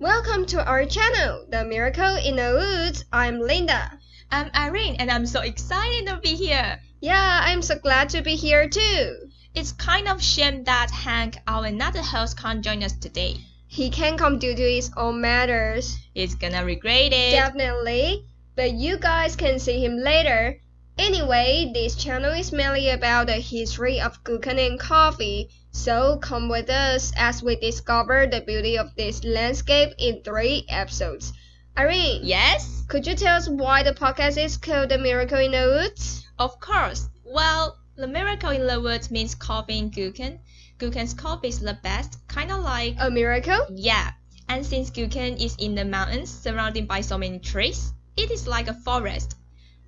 Welcome to our channel, The Miracle in the Woods. I'm Linda. I'm Irene and I'm so excited to be here. Yeah, I'm so glad to be here too. It's kind of a shame that Hank, our another host, can't join us today. He can't come due to his own matters. He's gonna regret it. Definitely. But you guys can see him later. Anyway, this channel is mainly about the history of Gukeng and coffee. So come with us as we discover the beauty of this landscape in three episodes. Irene, Yes? could you tell us why the podcast is called The Miracle in the Woods? Of course. Well, the miracle in the woods means coffee in Gukeng. Gukeng's coffee is the best, kind of like A miracle? yeah. And since Gukeng is in the mountains, surrounded by so many trees, it is like a forest.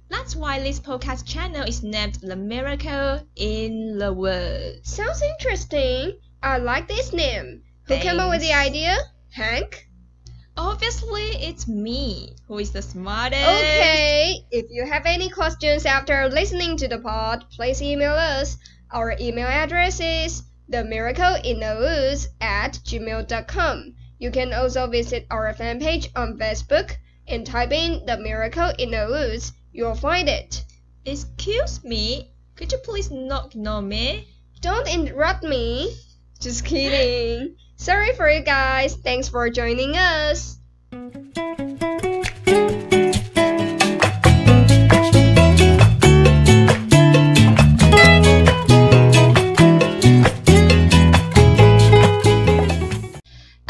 That's why this podcast channel is named The Miracle in the Woods. Sounds interesting. I like this name. Who came up with the idea? Hank? Obviously, it's me who is the smartest. Okay. If you have any questions after listening to the pod, please email us. Our email address is themiracleinthewoods at gmail.com. You can also visit our fan page on Facebook and type in The Miracle in the Woods. You'll find it. Excuse me, could you please not ignore me? Don't interrupt me. Just kidding. Sorry for you guys. Thanks for joining us.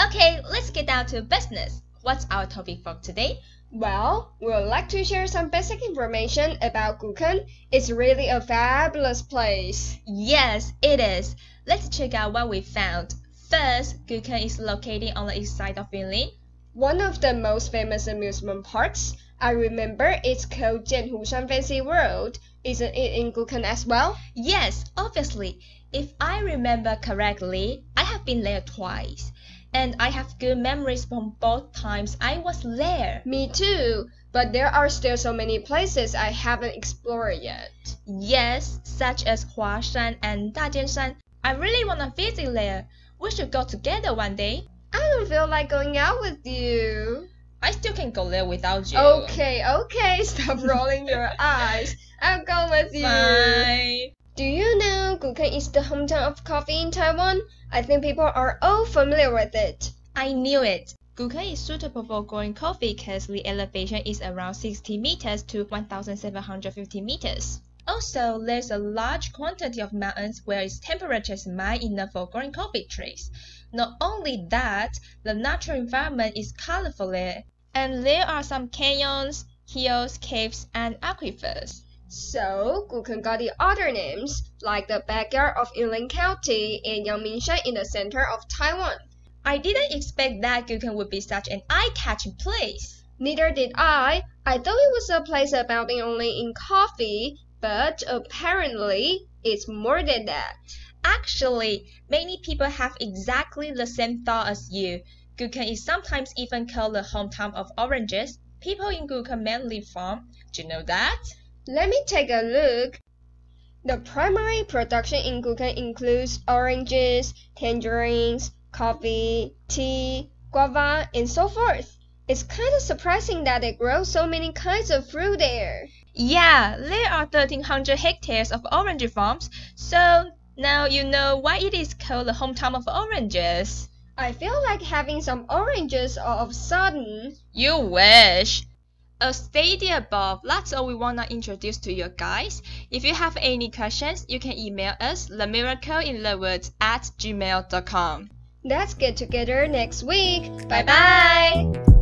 Okay, let's get down to business. What's our topic for today? Well, we would like to share some basic information about Gukeng. It's really a fabulous place. Yes, it is. Let's check out what we found. First, Gukeng is located on the east side of Yunlin. One of the most famous amusement parks. I remember it's called Janfusun Fancy World. Isn't it in Gukeng as well? Yes, obviously. If I remember correctly, I have been there twice. And I have good memories from both times I was there. Me too. But there are still so many places I haven't explored yet. Yes, such as Huashan and Dajianshan. I really want to visit there. We should go together one day. I don't feel like going out with you. I still can go there without you. Okay, okay, stop rolling your eyes. I'll go with you. Bye. Do you know Gukeng is the hometown of coffee in Taiwan? I think people are all familiar with it. I knew it. Gukeng is suitable for growing coffee because the elevation is around 60 meters to 1,750 meters. Also, there's a large quantity of mountains where its temperature is mild enough for growing coffee trees. Not only that, the natural environment is colorful there, and there are some canyons, hills, caves, and aquifers. So, Gukeng got the other names, like the backyard of Yunlin County and Yangmingshan in the center of Taiwan. I didn't expect that Gukeng would be such an eye-catching place. Neither did I. I thought it was a place abounding only in coffee, but apparently it's more than that. Actually, many people have exactly the same thought as you. Gukeng is sometimes even called the hometown of oranges. People in Gukeng mainly farm. Do you know that? Let me take a look. The primary production in Gukeng includes oranges, tangerines, coffee, tea, guava, and so forth. It's kind of surprising that they grow so many kinds of fruit there. Yeah, there are 1300 hectares of orange farms. So now you know why it is called the hometown of oranges. I feel like having some oranges all of a sudden. You wish. As stated above, that's all we wanna introduce to you guys. If you have any questions, you can email us themiracleinthewoods at gmail.com. Let's get together next week. Bye bye!